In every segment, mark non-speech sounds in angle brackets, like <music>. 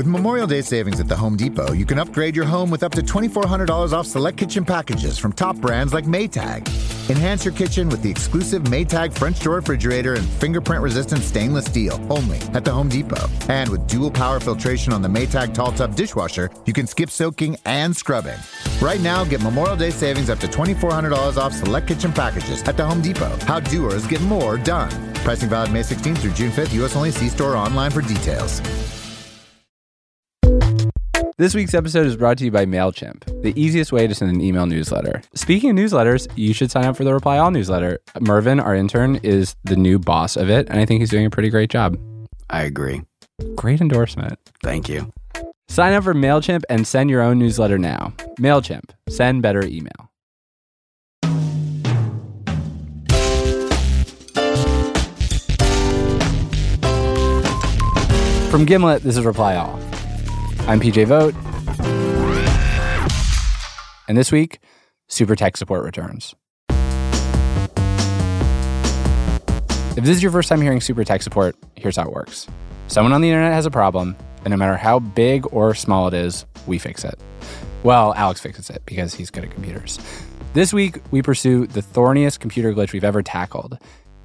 With Memorial Day savings at the Home Depot, you can upgrade your home with up to $2,400 off select kitchen packages from top brands like Maytag. Enhance your kitchen with the exclusive Maytag French door refrigerator and fingerprint resistant stainless steel only at the Home Depot. And with dual power filtration on the Maytag Tall Tub dishwasher, you can skip soaking and scrubbing. Right now, get Memorial Day savings up to $2,400 off select kitchen packages at the Home Depot. How doers get more done. Pricing valid May 16th through June 5th, U.S. only. See store online for details. This week's episode is brought to you by MailChimp, the easiest way to send an email newsletter. Speaking of newsletters, you should sign up for the Reply All newsletter. Mervin, our intern, is the new boss of it, and I think he's doing a pretty great job. I agree. Great endorsement. Thank you. Sign up for MailChimp and send your own newsletter now. MailChimp, send better email. From Gimlet, this is Reply All. I'm PJ Vogt. And this week, Super Tech Support returns. If this is your first time hearing Super Tech Support, here's how it works. Someone on the internet has a problem, and no matter how big or small it is, we fix it. Well, Alex fixes it because he's good at computers. This week, we pursue the thorniest computer glitch we've ever tackled.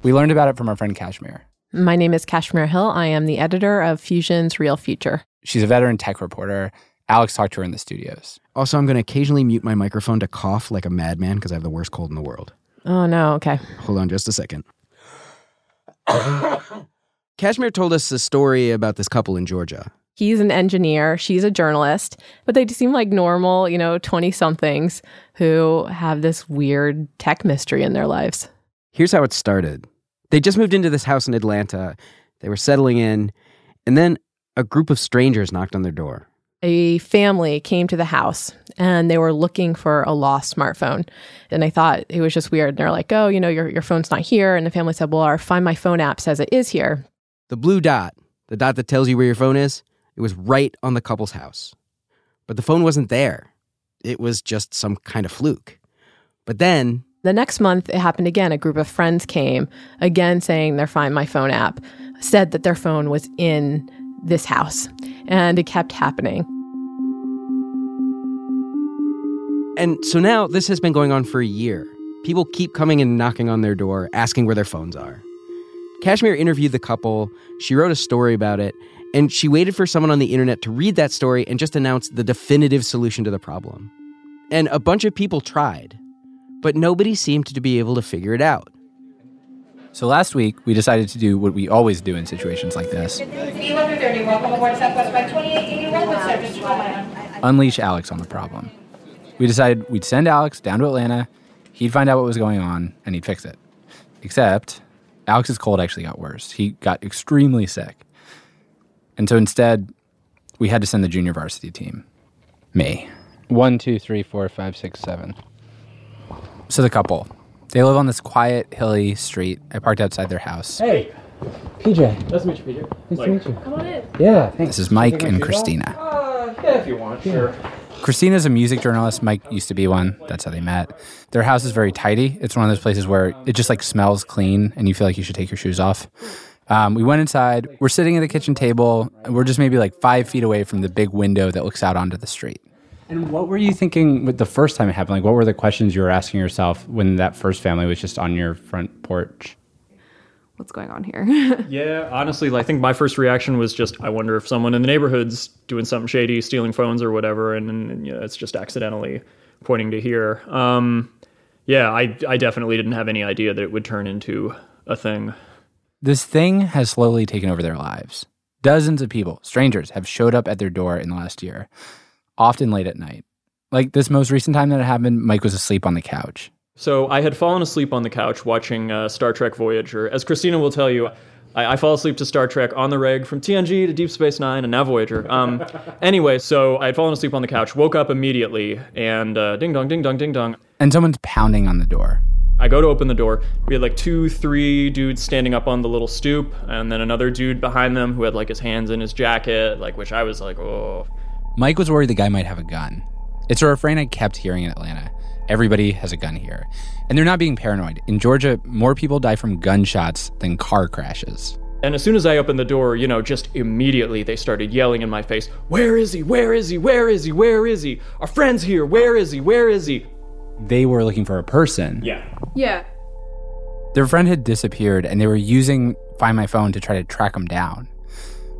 We learned about it from our friend Kashmir. My name is Kashmir Hill. I am the editor of Fusion's Real Future. She's a veteran tech reporter. Alex talked to her in the studios. Also, I'm going to occasionally mute my microphone to cough like a madman because I have the worst cold in the world. Oh, no. Okay. Hold on just a second. <coughs> Kashmir told us a story about this couple in Georgia. He's an engineer, she's a journalist, but they seem like normal, you know, 20 somethings who have this weird tech mystery in their lives. Here's how it started they just moved into this house in Atlanta. They were settling in, and then a group of strangers knocked on their door. A family came to the house and they were looking for a lost smartphone. And I thought it was just weird. And they're like, oh, you know, your, your phone's not here. And the family said, well, our Find My Phone app says it is here. The blue dot, the dot that tells you where your phone is, it was right on the couple's house. But the phone wasn't there. It was just some kind of fluke. But then The next month, it happened again. A group of friends came, again saying their Find My Phone app said that their phone was in this house. And it kept happening. And so now this has been going on for a year. People keep coming and knocking on their door, asking where their phones are. Kashmir interviewed the couple, she wrote a story about it, and she waited for someone on the internet to read that story and just announce the definitive solution to the problem. And a bunch of people tried, but nobody seemed to be able to figure it out. So last week, we decided to do what we always do in situations like this Welcome aboard Southwest by 2881 with service to Atlanta. unleash Alex on the problem. We decided we'd send Alex down to Atlanta, he'd find out what was going on, and he'd fix it. Except, Alex's cold actually got worse. He got extremely sick. And so instead, we had to send the junior varsity team. Me. One, two, three, four, five, six, seven. So the couple. They live on this quiet, hilly street. I parked outside their house. Hey, PJ. Nice to meet you, PJ. Nice to meet you. Come on in. Yeah, thanks. This is Mike and Christina. Uh, yeah, if you want, sure. Christina's a music journalist. Mike used to be one. That's how they met. Their house is very tidy. It's one of those places where it just like smells clean and you feel like you should take your shoes off. Um, we went inside. We're sitting at the kitchen table. And we're just maybe like five feet away from the big window that looks out onto the street. And what were you thinking with the first time it happened? Like, what were the questions you were asking yourself when that first family was just on your front porch? What's going on here? <laughs> Yeah, honestly, I think my first reaction was just, I wonder if someone in the neighborhood's doing something shady, stealing phones or whatever, and, and you know, it's just accidentally pointing to here. Um, yeah, I, I definitely didn't have any idea that it would turn into a thing. This thing has slowly taken over their lives. Dozens of people, strangers, have showed up at their door in the last year, often late at night. Like this most recent time that it happened, Mike was asleep on the couch. So I had fallen asleep on the couch watching uh, Star Trek Voyager. As Christina will tell you, I, I fall asleep to Star Trek on the reg from TNG to Deep Space Nine and now Voyager. Um, <laughs> anyway, so I had fallen asleep on the couch, woke up immediately, and uh, ding dong, ding dong, ding dong. And someone's pounding on the door. I go to open the door. We had like two, three dudes standing up on the little stoop, and then another dude behind them who had like his hands in his jacket, like which I was like, oh. Mike was worried the guy might have a gun. It's a refrain I kept hearing in Atlanta. Everybody has a gun here. And they're not being paranoid. In Georgia, more people die from gunshots than car crashes. And as soon as I opened the door, you know, just immediately they started yelling in my face, Where is he? Where is he? Where is he? Where is he? Our friend's here. Where is he? Where is he? They were looking for a person. Yeah. Yeah. Their friend had disappeared and they were using Find My Phone to try to track him down.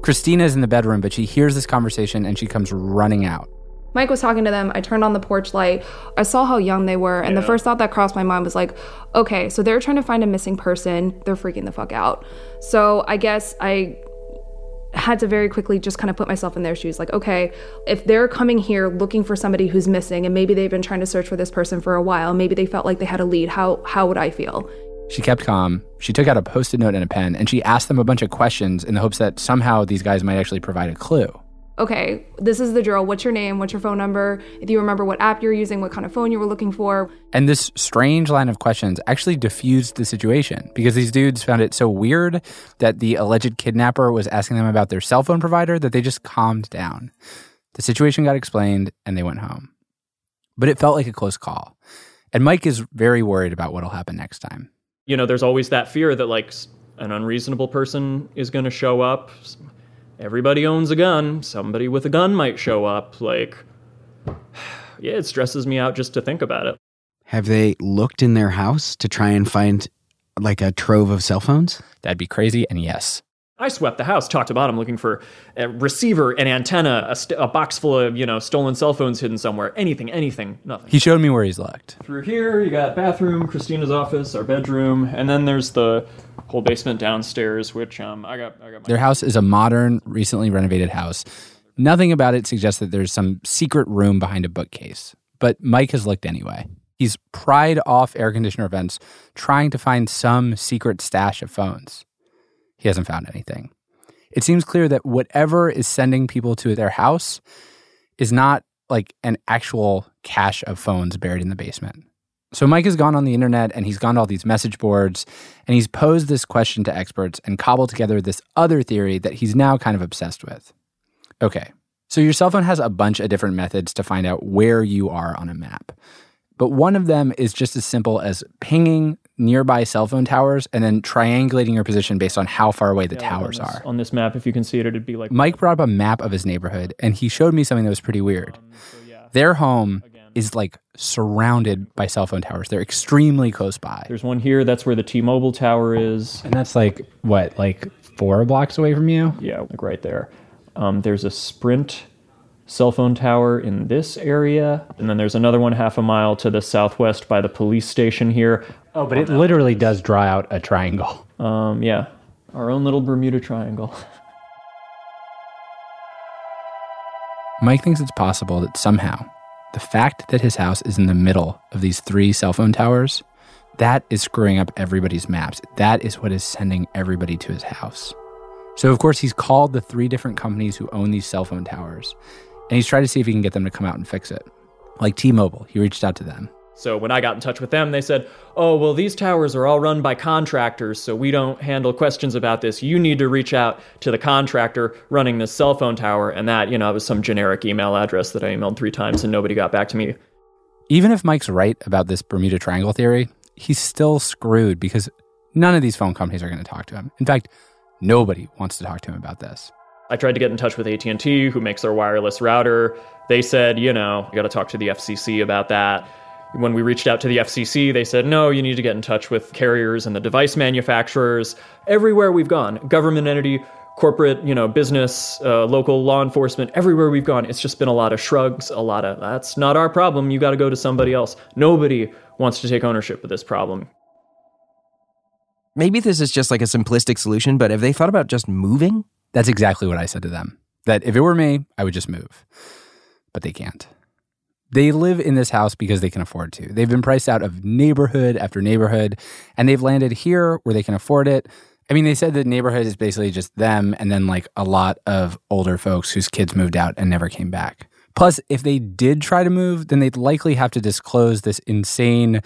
Christina's in the bedroom, but she hears this conversation and she comes running out. Mike was talking to them. I turned on the porch light. I saw how young they were. And the first thought that crossed my mind was like, okay, so they're trying to find a missing person. They're freaking the fuck out. So I guess I had to very quickly just kind of put myself in their shoes like okay if they're coming here looking for somebody who's missing and maybe they've been trying to search for this person for a while maybe they felt like they had a lead how how would i feel She kept calm. She took out a post it note and a pen and she asked them a bunch of questions in the hopes that somehow these guys might actually provide a clue. okay this is the drill what's your name what's your phone number if you remember what app you're using what kind of phone you were looking for And this strange line of questions actually diffused the situation because these dudes found it so weird that the alleged kidnapper was asking them about their cell phone provider that they just calmed down. The situation got explained and they went home. But it felt like a close call. And Mike is very worried about what'll happen next time. You know, there's always that fear that like an unreasonable person is going to show up. Everybody owns a gun. Somebody with a gun might show up. Like, <sighs> yeah, it stresses me out just to think about it. Have they looked in their house to try and find like a trove of cell phones? That'd be crazy. And yes, I swept the house top to bottom looking for a receiver, an antenna, a, st- a box full of, you know, stolen cell phones hidden somewhere. Anything, anything, nothing. he showed me where he's looked. Through here, you got bathroom, Christina's office, our bedroom, and then there's the whole basement downstairs, which um, I got. I got my Their house is a modern, recently renovated house. Nothing about it suggests that there's some secret room behind a bookcase, but Mike has looked anyway. He's pried off air conditioner vents, trying to find some secret stash of phones. He hasn't found anything. It seems clear that whatever is sending people to their house is not like an actual cache of phones buried in the basement. So Mike has gone on the internet and he's gone to all these message boards and he's posed this question to experts and cobbled together this other theory that he's now kind of obsessed with. Okay, so your cell phone has a bunch of different methods to find out where you are on a map. But one of them is just as simple as pinging nearby cell phone towers and then triangulating your position based on how far away the towers on this, are. on this map. If you can see it, it'd be like Mike brought up a map of his neighborhood and he showed me something that was pretty weird. Their home is like surrounded by cell phone towers. They're extremely close by. There's one here. That's where the T-Mobile tower is. And that's like what, like four blocks away from you? Yeah, like right there. Um, there's a Sprint cell phone tower in this area, and then there's another one half a mile to the southwest by the police station here. Oh, but it literally does draw out a triangle. Um, yeah, our own little Bermuda Triangle. <laughs> Mike thinks it's possible that somehow the fact that his house is in the middle of these three cell phone towers, that is screwing up everybody's maps. That is what is sending everybody to his house. So, of course, he's called the three different companies who own these cell phone towers, and he's tried to see if he can get them to come out and fix it. Like T Mobile, he reached out to them. So when I got in touch with them, they said, "Oh, well, these towers are all run by contractors, so we don't handle questions about this. You need to reach out to the contractor running this cell phone tower." And that, you know, was some generic email address that I emailed three times and nobody got back to me. Even if Mike's right about this Bermuda Triangle theory, he's still screwed because none of these phone companies are going to talk to him. In fact, nobody wants to talk to him about this. I tried to get in touch with AT&T, who makes their wireless router. They said, you know, you got to talk to the FCC about that. When we reached out to the FCC, they said, no, you need to get in touch with carriers and the device manufacturers. Everywhere we've gone, government entity, corporate, you know, business, uh, local law enforcement, everywhere we've gone, it's just been a lot of shrugs, a lot of, that's not our problem. You got to go to somebody else. Nobody wants to take ownership of this problem. Maybe this is just like a simplistic solution, but have they thought about just moving? That's exactly what I said to them. That if it were me, I would just move. But they can't. They live in this house because they can afford to. They've been priced out of neighborhood after neighborhood, and they've landed here where they can afford it I mean, they said the neighborhood is basically just them and then like a lot of older folks whose kids moved out and never came back. Plus, if they did try to move, then they'd likely have to disclose this insane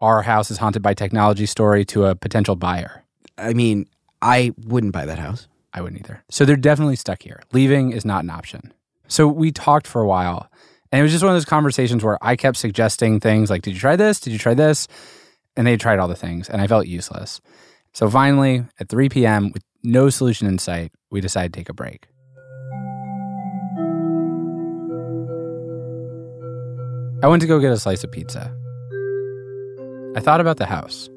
our house is haunted by technology story to a potential buyer. I mean, I wouldn't buy that house. I wouldn't either. So they're definitely stuck here. Leaving is not an option. So we talked for a while, and it was just one of those conversations where I kept suggesting things like, Did you try this? Did you try this? And they tried all the things, and I felt useless. So finally, at 3 p.m., with no solution in sight, we decided to take a break. I went to go get a slice of pizza. I thought about the house.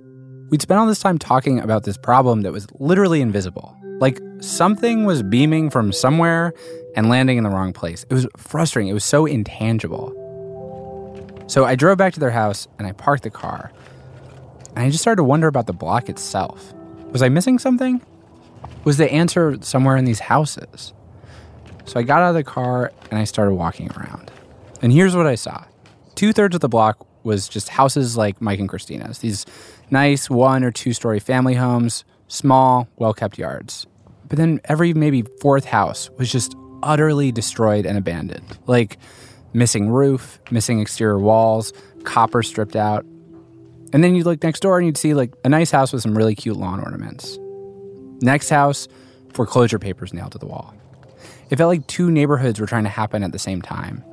We'd spent all this time talking about this problem that was literally invisible. Like something was beaming from somewhere and landing in the wrong place. It was frustrating. It was so intangible. So I drove back to their house and I parked the car. And I just started to wonder about the block itself. Was I missing something? Was the answer somewhere in these houses? So I got out of the car and I started walking around. And here's what I saw two thirds of the block was just houses like Mike and Christina's. These nice one or two story family homes, small, well kept yards. But then every maybe fourth house was just utterly destroyed and abandoned. Like missing roof, missing exterior walls, copper stripped out. And then you'd look next door and you'd see like a nice house with some really cute lawn ornaments. Next house, foreclosure papers nailed to the wall. It felt like two neighborhoods were trying to happen at the same time.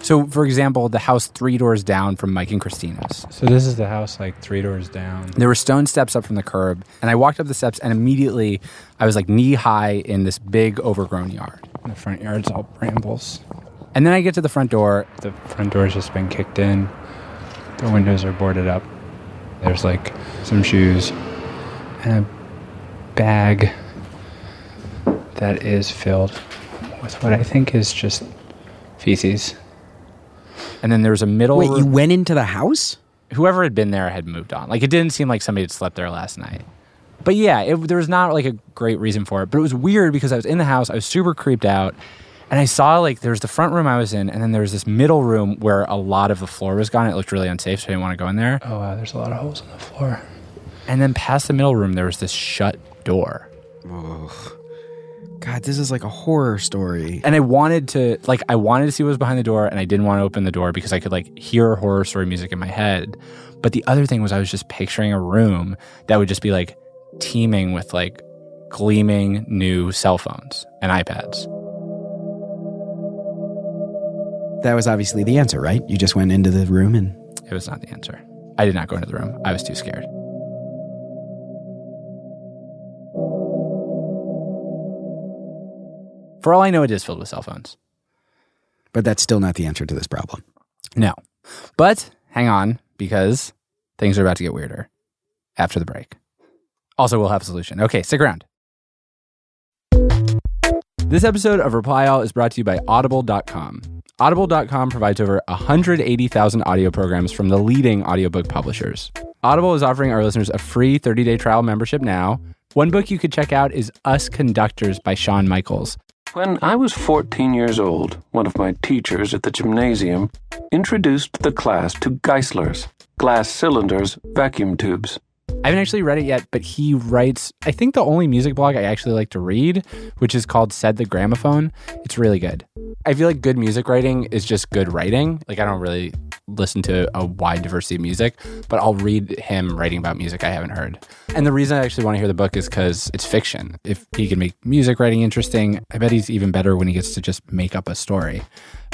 So, for example, the house three doors down from Mike and Christina's. So this is the house like three doors down. There were stone steps up from the curb, and I walked up the steps, and immediately I was like knee high in this big overgrown yard. The front yard's all brambles. And then I get to the front door. The front door's just been kicked in. The windows are boarded up. There's like some shoes and a bag that is filled with what I think is just feces. And then there was a middle. Wait, you went into the house? whoever had been there had moved on. Like it didn't seem like somebody had slept there last night. But yeah, it, there was not like a great reason for it. But it was weird because I was in the house, I was super creeped out, and I saw like there was the front room I was in, and then there was this middle room where a lot of the floor was gone. It looked really unsafe, so I didn't want to go in there. Oh wow, there's a lot of holes in the floor. And then past the middle room, there was this shut door. God, this is like a horror story. And I wanted to like I wanted to see what was behind the door, and I didn't want to open the door because I could like hear horror story music in my head. But the other thing was I was just picturing a room that would just be like teeming with like gleaming new cell phones and iPads. That was obviously the answer, right? You just went into the room and It was not the answer. I did not go into the room. I was too scared. For all I know, it is filled with cell phones. but that's still not the answer to this problem. No. But hang on, because things are about to get weirder after the break. Also, we'll have a solution. Okay, stick around. This episode of Reply All is brought to you by Audible.com. Audible.com provides over 180,000 audio programs from the leading audiobook publishers. Audible is offering our listeners a free 30 day trial membership now. One book you could check out is Us Conductors by Sean Michaels. When I was 14 years old, one of my teachers at the gymnasium introduced the class to Geisslers, glass cylinders, vacuum tubes. I haven't actually read it yet, but he writes, I think, the only music blog I actually like to read, which is called Said the Gramophone. It's really good. I feel like good music writing is just good writing. Like, I don't really listen to a wide diversity of music, but I'll read him writing about music I haven't heard. And the reason I actually want to hear the book is because it's fiction. If he can make music writing interesting, I bet he's even better when he gets to just make up a story.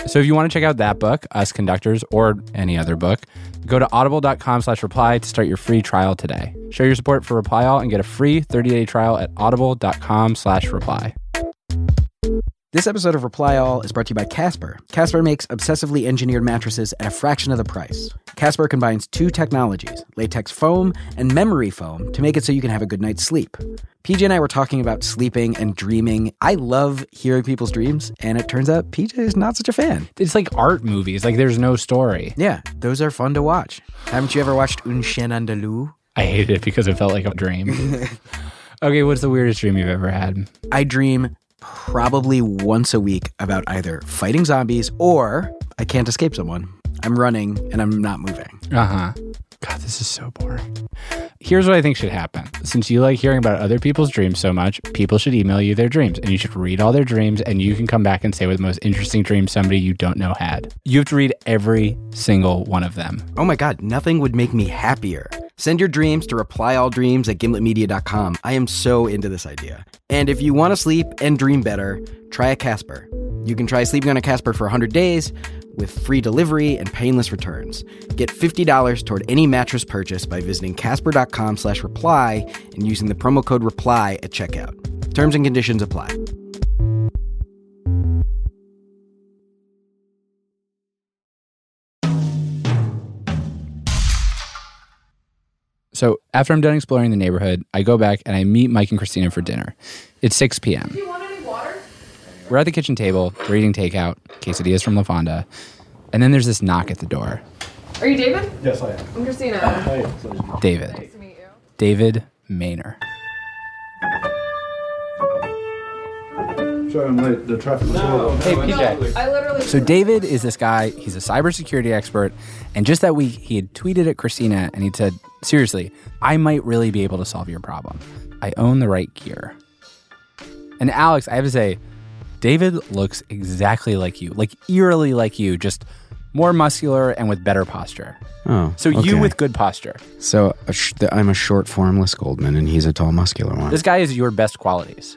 So if you want to check out that book, Us Conductors, or any other book, go to audible.com slash reply to start your free trial today. Show your support for Reply All and get a free 30-day trial at audible.com slash reply. This episode of Reply All is brought to you by Casper. Casper makes obsessively engineered mattresses at a fraction of the price. Casper combines two technologies, latex foam and memory foam, to make it so you can have a good night's sleep. PJ and I were talking about sleeping and dreaming. I love hearing people's dreams, and it turns out PJ is not such a fan. It's like art movies. Like there's no story. Yeah, those are fun to watch. Haven't you ever watched Un Chien Andalou? I hated it because it felt like a dream. <laughs> okay, what's the weirdest dream you've ever had? I dream probably once a week about either fighting zombies or I can't escape someone. I'm running and I'm not moving. Uh huh. God, this is so boring. Here's what I think should happen. Since you like hearing about other people's dreams so much, people should email you their dreams and you should read all their dreams and you can come back and say what the most interesting dream somebody you don't know had. You have to read every single one of them. Oh my god, nothing would make me happier. Send your dreams to replyalldreams at gimletmedia.com. I am so into this idea. And if you want to sleep and dream better, try a Casper. You can try sleeping on a Casper for 100 days with free delivery and painless returns. Get $50 toward any mattress purchase by visiting casper.com slash reply and using the promo code REPLY at checkout. Terms and conditions apply. So after I'm done exploring the neighborhood, I go back and I meet Mike and Christina for dinner. It's 6 p.m. We're at the kitchen table, we're eating takeout, quesadillas from La Fonda, and then there's this knock at the door. Are you David? Yes, I am. I'm Christina. Hi. David. Nice to meet you. David Maynor. Sorry, I'm late. The traffic was horrible. Hey, PJ. I literally. So David is this guy. He's a cybersecurity expert, and just that week he had tweeted at Christina and he said, "Seriously, I might really be able to solve your problem. I own the right gear." And Alex, I have to say, David looks exactly like you, like eerily like you, just more muscular and with better posture. Oh, So you with good posture. So a sh- I'm a short, formless Goldman, and he's a tall, muscular one. This guy is your best qualities,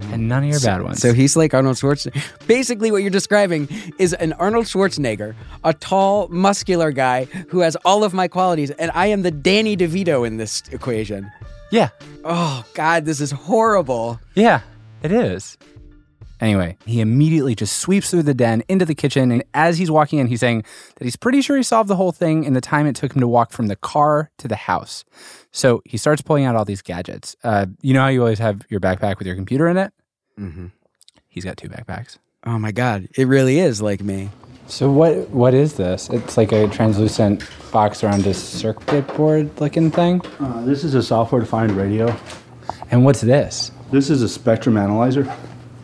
and none of your bad ones. So he's like Arnold Schwarzenegger. Basically, what you're describing is an Arnold Schwarzenegger, a tall, muscular guy who has all of my qualities, and I am the Danny DeVito in this equation. yeah, Oh God, this is horrible. Yeah, it is. Anyway, he immediately just sweeps through the den into the kitchen. And as he's walking in, he's saying that he's pretty sure he solved the whole thing in the time it took him to walk from the car to the house. So he starts pulling out all these gadgets. Uh, you know how you always have your backpack with your computer in it? Mm-hmm. He's got two backpacks. Oh my God, it really is like me. So what what is this? It's like a translucent box around a circuit board looking thing. Uh, this is a software-defined radio. And what's this? This is a spectrum analyzer.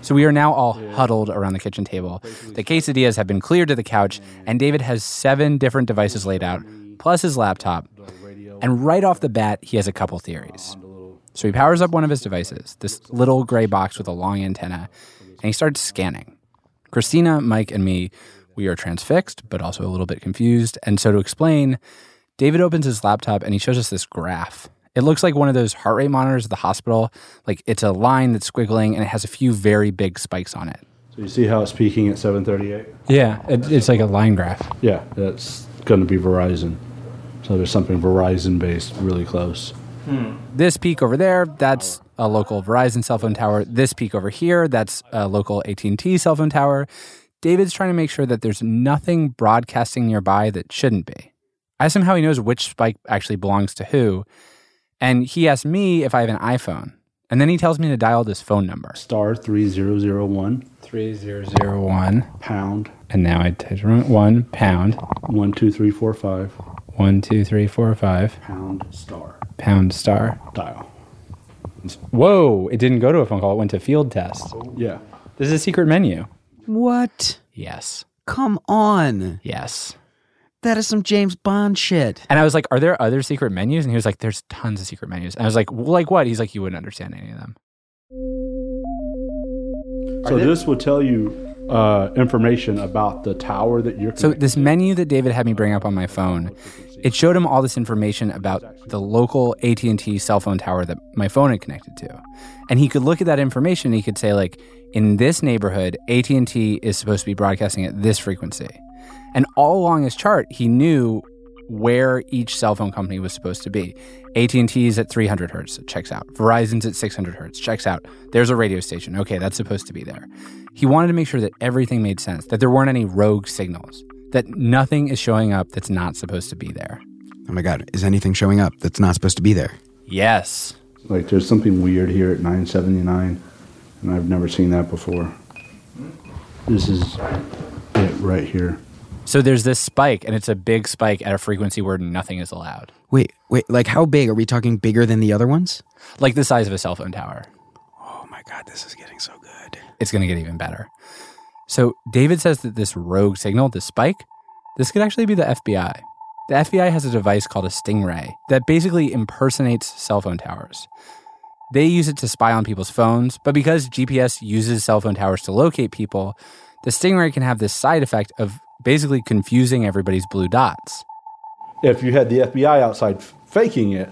So we are now all huddled around the kitchen table. The quesadillas have been cleared to the couch, and David has seven different devices laid out, plus his laptop. And right off the bat, he has a couple theories. So he powers up one of his devices, this little gray box with a long antenna, and he starts scanning. Christina, Mike, and me, we are transfixed, but also a little bit confused. And so to explain, David opens his laptop and he shows us this graph. It looks like one of those heart rate monitors at the hospital. Like it's a line that's squiggling and it has a few very big spikes on it. So you see how it's peaking at 738? Yeah, it, it's like a line graph. Yeah, that's going to be Verizon. So there's something Verizon-based really close. Hmm. This peak over there, that's a local Verizon cell phone tower. This peak over here, that's a local AT&T cell phone tower. David's trying to make sure that there's nothing broadcasting nearby that shouldn't be. I asked him how he knows which spike actually belongs to who, and he asked me if I have an iPhone. And then he tells me to dial this phone number. Star 3001. 3001. Pound. And now I typed wrong. One pound. 12345. One, two, three, four, five. Pound star. Pound star. Dial. Whoa, it didn't go to a phone call. It went to field test. Yeah. This is a secret menu. What? Yes. Come on. Yes. That is some James Bond shit. And I was like, Are there other secret menus? And he was like, There's tons of secret menus. And I was like, well, Like what? He's like, You wouldn't understand any of them. So this will tell you uh, information about the tower that you're. So this menu that David had me bring up on my phone, it showed him all this information about the local AT&T cell phone tower that my phone had connected to. And he could look at that information and he could say like in this neighborhood AT&T is supposed to be broadcasting at this frequency. And all along his chart, he knew where each cell phone company was supposed to be. AT&T is at 300 hertz, it checks out. Verizon's at 600 hertz, checks out. There's a radio station. Okay, that's supposed to be there. He wanted to make sure that everything made sense, that there weren't any rogue signals, that nothing is showing up that's not supposed to be there. Oh my God, is anything showing up that's not supposed to be there? Yes. Like there's something weird here at 979, and I've never seen that before. This is it right here. So there's this spike, and it's a big spike at a frequency where nothing is allowed, Wait, wait, like how big? Are we talking bigger than the other ones? like the size of a cell phone tower. Oh my God, this is getting so good. It's going to get even better. So David says that this rogue signal, this spike, this could actually be the FBI. The FBI has a device called a Stingray that basically impersonates cell phone towers. They use it to spy on people's phones, but because GPS uses cell phone towers to locate people, the Stingray can have this side effect of basically confusing everybody's blue dots. If you had the FBI outside f- faking it,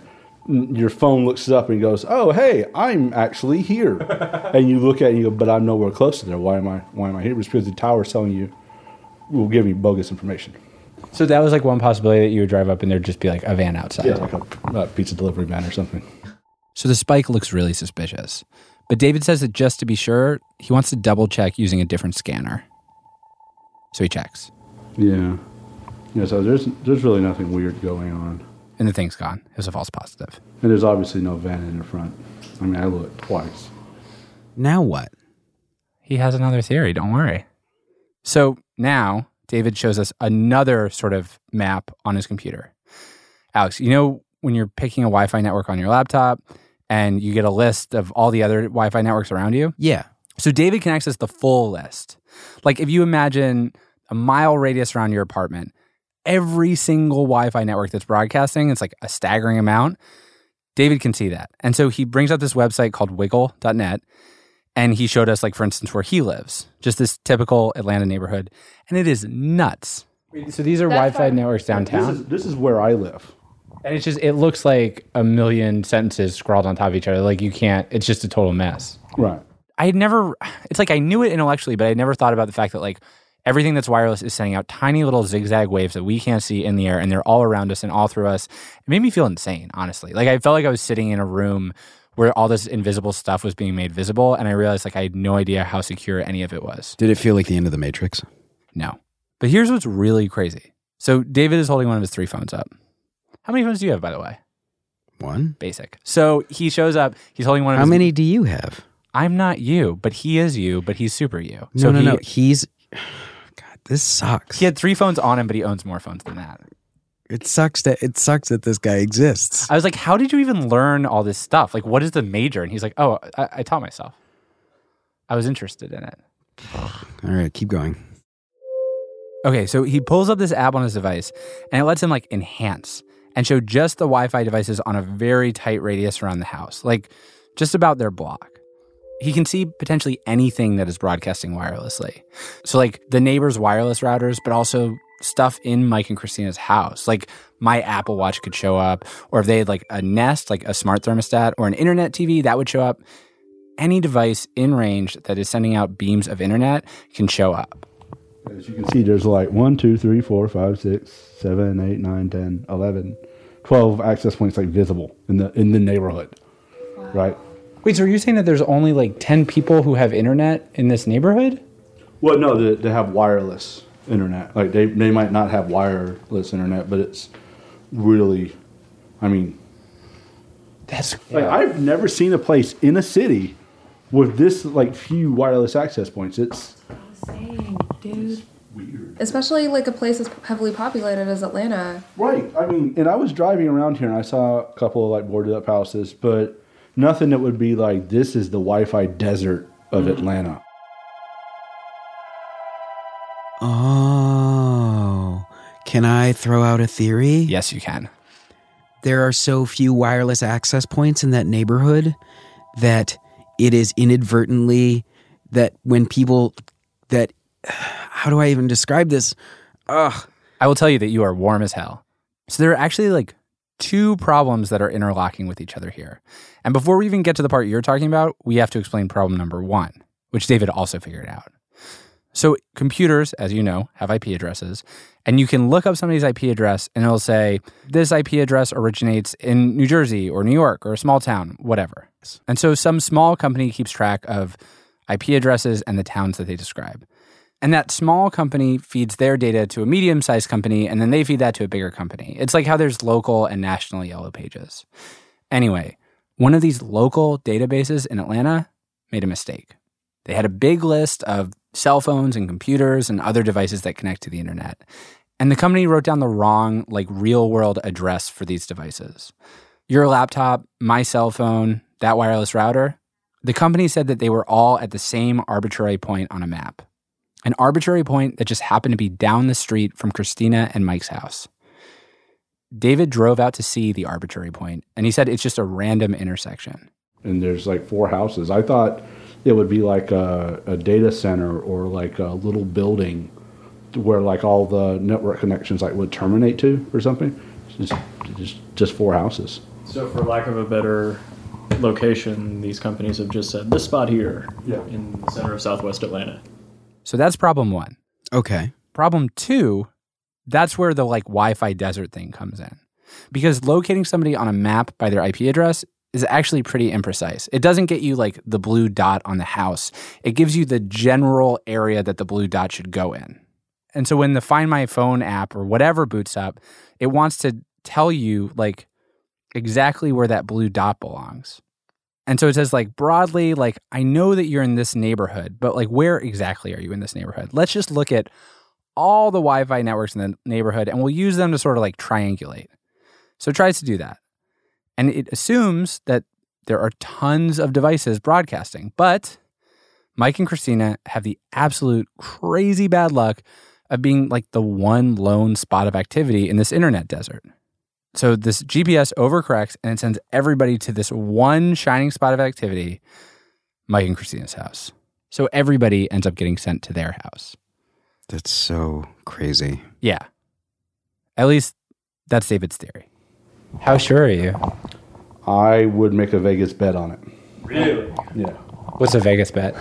your phone looks up and goes, "Oh, hey, I'm actually here," <laughs> and you look at it and you go, "But I'm nowhere close to there. Why am I? Why am I here?" It's because the tower's telling you will give me bogus information. So that was like one possibility that you would drive up and there'd just be like a van outside. Yeah, like a uh, pizza delivery van or something. So the spike looks really suspicious. But David says that just to be sure, he wants to double check using a different scanner. So he checks. Yeah, yeah. So there's there's really nothing weird going on, And the thing's gone. It was a false positive. and there's obviously no van in the front. I mean, I looked twice. Now what? He has another theory, don't worry. So now David shows us another sort of map on his computer. Alex, you know when you're picking a Wi Fi network on your laptop and you get a list of all the other Wi Fi networks around you? Yeah. So David can access the full list. Like if you imagine a mile radius around your apartment, every single Wi-Fi network that's broadcasting, it's like a staggering amount. David can see that. And so he brings up this website called wigle.net and he showed us like for instance where he lives, just this typical Atlanta neighborhood, and it is nuts. So these are Wi-Fi networks downtown. This is, this is where I live. And it's just it looks like a million sentences scrawled on top of each other. Like you can't it's just a total mess. Right. I had never it's like I knew it intellectually, but I never thought about the fact that like everything that's wireless is sending out tiny little zigzag waves that we can't see in the air and they're all around us and all through us. It made me feel insane, honestly. Like I felt like I was sitting in a room where all this invisible stuff was being made visible and I realized like I had no idea how secure any of it was. Did it feel like the end of the Matrix? No. But here's what's really crazy. So David is holding one of his three phones up. How many phones do you have, by the way? One. Basic. So he shows up. He's holding one of his. How his. many do you have? I'm not you, but he is you, but he's super you. No, no, he, no. He's. This sucks. He had three phones on him, but he owns more phones than that. It sucks that it sucks that this guy exists. I was like, how did you even learn all this stuff? Like, what is the major? And he's like, oh, I, I taught myself. I was interested in it. <sighs> All right, keep going. Okay, so he pulls up this app on his device and it lets him like enhance and show just the Wi Fi devices on a very tight radius around the house, like just about their block. He can see potentially anything that is broadcasting wirelessly. So, like the neighbor's wireless routers, but also stuff in Mike and Christina's house. Like my Apple Watch could show up, or if they had like a Nest, like a smart thermostat, or an internet TV, that would show up. Any device in range that is sending out beams of internet can show up. As you can see, there's like 1, 2, 3, 4, 5, 6, 7, 8, 9, 10, 11, 12 access points like visible in the in the neighborhood. Right? Wait, so are you saying that there's only like 10 people who have internet in this neighborhood? Well, no, they, they have wireless internet. Like they, they might not have wireless internet, but it's really, I mean, that's like I've never seen a place in a city with this like few wireless access points. It's insane, dude. Weird. Especially like a place as heavily populated as Atlanta. right. I mean, and I was driving around here and I saw a couple of like boarded up houses, but nothing that would be like this is the Wi-Fi desert of mm. Atlanta. Oh, can I throw out a theory? Yes, you can. There are so few wireless access points in that neighborhood that it is inadvertently that when people that <sighs> how do I even describe this? Ugh. I will tell you that you are warm as hell. So there are actually like two problems that are interlocking with each other here. And before we even get to the part you're talking about, we have to explain problem number one, which David also figured out. So computers, as you know, have IP addresses, and you can look up somebody's IP address and it'll say, this IP address originates in New Jersey or New York or a small town, whatever. And so some small company keeps track of IP addresses and the towns that they describe. And that small company feeds their data to a medium sized company, and then they feed that to a bigger company. It's like how there's local and national yellow pages. Anyway, one of these local databases in Atlanta made a mistake. They had a big list of cell phones and computers and other devices that connect to the internet. And the company wrote down the wrong, like, real world address for these devices. Your laptop, my cell phone, that wireless router, the company said that they were all at the same arbitrary point on a map an arbitrary point that just happened to be down the street from Christina and Mike's house. David drove out to see the arbitrary point, and he said it's just a random intersection. And there's like four houses. I thought it would be like a, a data center or like a little building where like all the network connections like would terminate to or something. It's just, just, just four houses. So, for lack of a better location, these companies have just said this spot here Yeah. in the center of Southwest Atlanta. So that's problem one. Okay. Problem two, that's where the like Wi Fi desert thing comes in. Because locating somebody on a map by their IP address is actually pretty imprecise. It doesn't get you like the blue dot on the house, it gives you the general area that the blue dot should go in. And so when the Find My Phone app or whatever boots up, it wants to tell you like exactly where that blue dot belongs. And so it says like broadly, like I know that you're in this neighborhood, but like where exactly are you in this neighborhood? Let's just look at all the Wi-Fi networks in the neighborhood and we'll use them to sort of like triangulate. So it tries to do that. And it assumes that there are tons of devices broadcasting, but Mike and Christina have the absolute crazy bad luck of being like the one lone spot of activity in this internet desert. So this GPS overcorrects and it sends everybody to this one shining spot of activity, Mike and Christina's house. So everybody ends up getting sent to their house. That's so crazy. Yeah. At least that's David's theory. How sure are you? I would make a Vegas bet on it. Really? Yeah. What's a Vegas bet?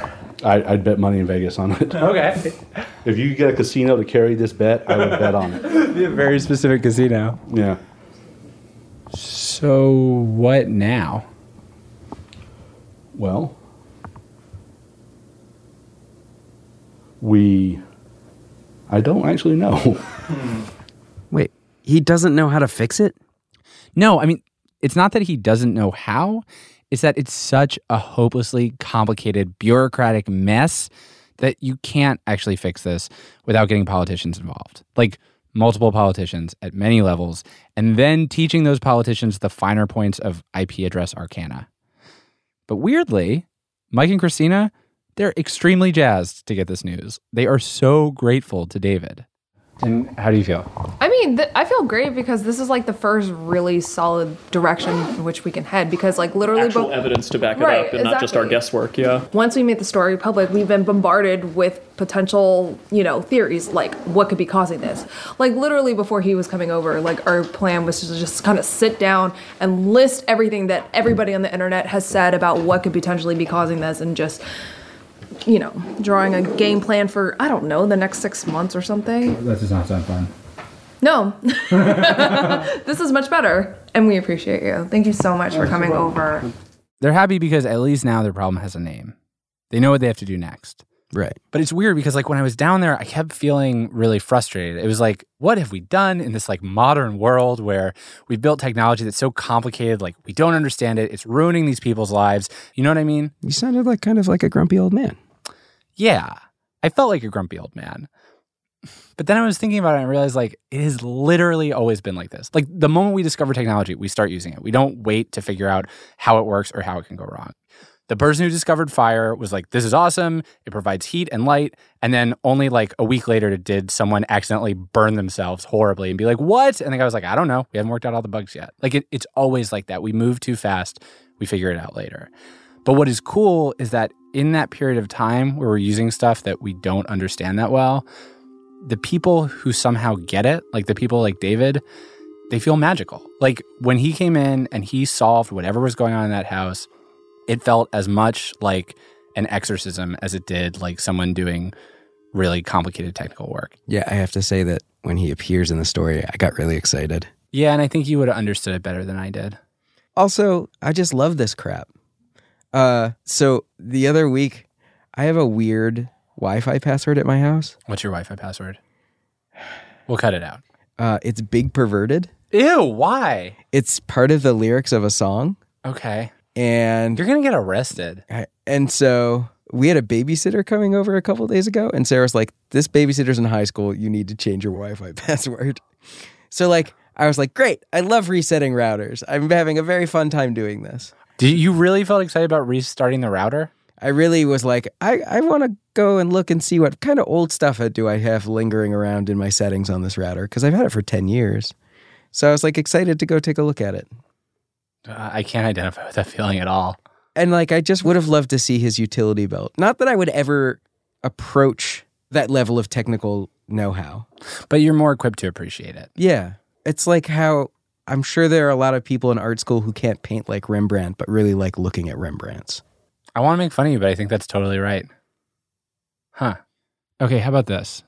I, I'd bet money in Vegas on it. <laughs> Okay. If you get a casino to carry this bet, I would bet on it. <laughs> Be a very specific casino. Yeah. So what now? Well, we. I don't actually know. <laughs> Wait, he doesn't know how to fix it? No, I mean, it's not that he doesn't know how, it's that it's such a hopelessly complicated bureaucratic mess that you can't actually fix this without getting politicians involved. Like multiple politicians at many levels, and then teaching those politicians the finer points of IP address arcana. But weirdly, Mike and Christina, they're extremely jazzed to get this news. They are so grateful to David. And how do you feel? I mean, th- I feel great because this is like the first really solid direction in which we can head. Because like literally, Actual bo- evidence to back it Right, up and not just our guesswork, yeah. once we made the story public, we've been bombarded with potential, you know, theories like what could be causing this. Like literally before he was coming over, like our plan was to just kind of sit down and list everything that everybody on the internet has said about what could potentially be causing this and just you know, drawing a game plan for I don't know, the next 6 months or something. That does not sound fun. No. <laughs> this is much better and we appreciate you. Thank you so much for coming over. They're happy because at least now their problem has a name. They know what they have to do next. Right. But it's weird because like when I was down there, I kept feeling really frustrated. It was like, what have we done in this like modern world where we've built technology that's so complicated, like we don't understand it. It's ruining these people's lives. You know what I mean? You sounded like kind of like a grumpy old man. Yeah. I felt like a grumpy old man. But then I was thinking about it and I realized like it has literally always been like this. Like the moment we discover technology, we start using it. We don't wait to figure out how it works or how it can go wrong. The person who discovered fire was like, this is awesome. It provides heat and light. And then only like a week later did someone accidentally burn themselves horribly and be like, what? And the guy was like, I don't know. We haven't worked out all the bugs yet. Like it, it's always like that. We move too fast. We figure it out later. But what is cool is that in that period of time where we're using stuff that we don't understand that well, the people who somehow get it, like the people like David, they feel magical. Like when he came in and he solved whatever was going on in that house, it felt as much like an exorcism as it did like someone doing really complicated technical work. Yeah, I have to say that when he appears in the story, I got really excited. Yeah, and I think you would have understood it better than I did. Also, I just love this crap. Uh, so the other week, I have a weird Wi-Fi password at my house. What's your Wi-Fi password? We'll cut it out. Uh, it's big perverted. Ew, why? It's part of the lyrics of a song, Okay. and You're going to get arrested. and so we had a babysitter coming over a couple days ago, and Sarah's like, "This babysitter's in high school. You need to change your Wi-Fi <laughs> password." So like, I was like, "Great! I love resetting routers. I'm having a very fun time doing this." Did you really felt excited about restarting the router? I really was like, I, I want to go and look and see what kind of old stuff do I have lingering around in my settings on this router because I've had it for 10 years. So I was like excited to go take a look at it. Uh, I can't identify with that feeling at all. And like, I just would have loved to see his utility belt. Not that I would ever approach that level of technical know how. But you're more equipped to appreciate it. Yeah. It's like how I'm sure there are a lot of people in art school who can't paint like Rembrandt, but really like looking at Rembrandts. I want to make fun of you, but I think that's totally right. Huh. Okay, how about this?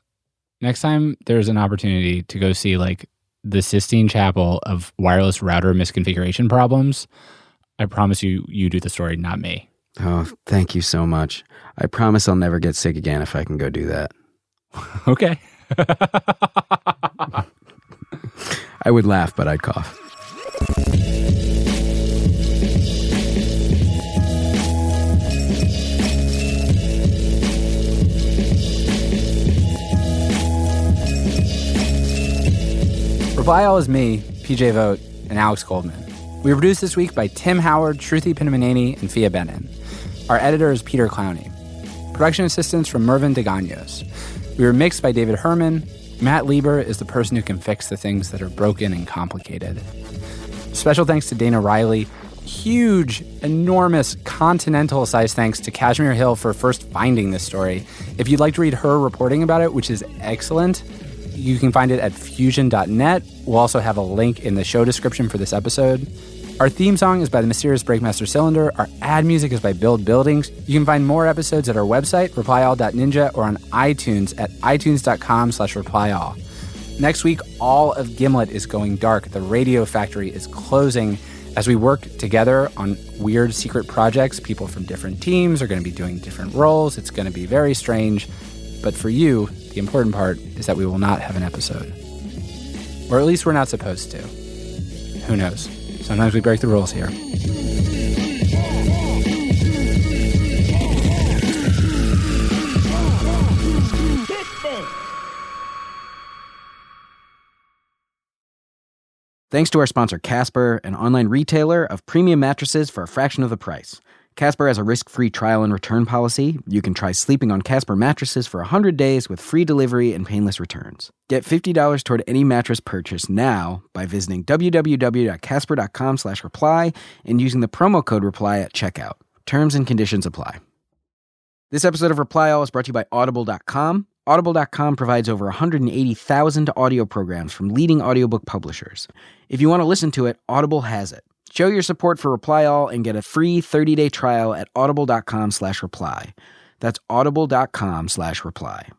Next time there's an opportunity to go see like the Sistine Chapel of wireless router misconfiguration problems, I promise you, you do the story, not me. Oh, thank you so much. I promise I'll never get sick again if I can go do that. okay. <laughs> I would laugh, but I'd cough. Reply All is me, PJ Vogt, and Alex Goldman. We were produced this week by Tim Howard, Sruthi Pinnamaneni, and Phia Bennin. Our editor is Peter Clowney. Production assistance from Mervyn DeGanos. We were mixed by David Herman. Matt Lieber is the person who can fix the things that are broken and complicated. Special thanks to Dana Riley. Huge, enormous, continental size thanks to Kashmir Hill for first finding this story. If you'd like to read her reporting about it, which is excellent, you can find it at fusion.net. We'll also have a link in the show description for this episode. Our theme song is by the mysterious Breakmaster Cylinder. Our ad music is by Build Buildings. You can find more episodes at our website, replyall.ninja, or on iTunes at itunes.com slash replyall. Next week, all of Gimlet is going dark. The Radio Factory is closing. As we work together on weird secret projects, people from different teams are going to be doing different roles. It's going to be very strange. But for you, the important part is that we will not have an episode. Or at least we're not supposed to. Who knows? Sometimes we break the rules here. Thanks to our sponsor, Casper, an online retailer of premium mattresses for a fraction of the price. Casper has a risk free trial and return policy. You can try sleeping on Casper mattresses for 100 days with free delivery and painless returns. Get $50 toward any mattress purchase now by visiting www.casper.com slash reply and using the promo code reply at checkout. Terms and conditions apply. This episode of Reply All is brought to you by Audible.com. Audible.com provides over 180,000 audio programs from leading audiobook publishers. If you want to listen to it, Audible has it. Show your support for Reply All and get a free 30-day trial at audible.com slash reply. That's audible.com slash reply.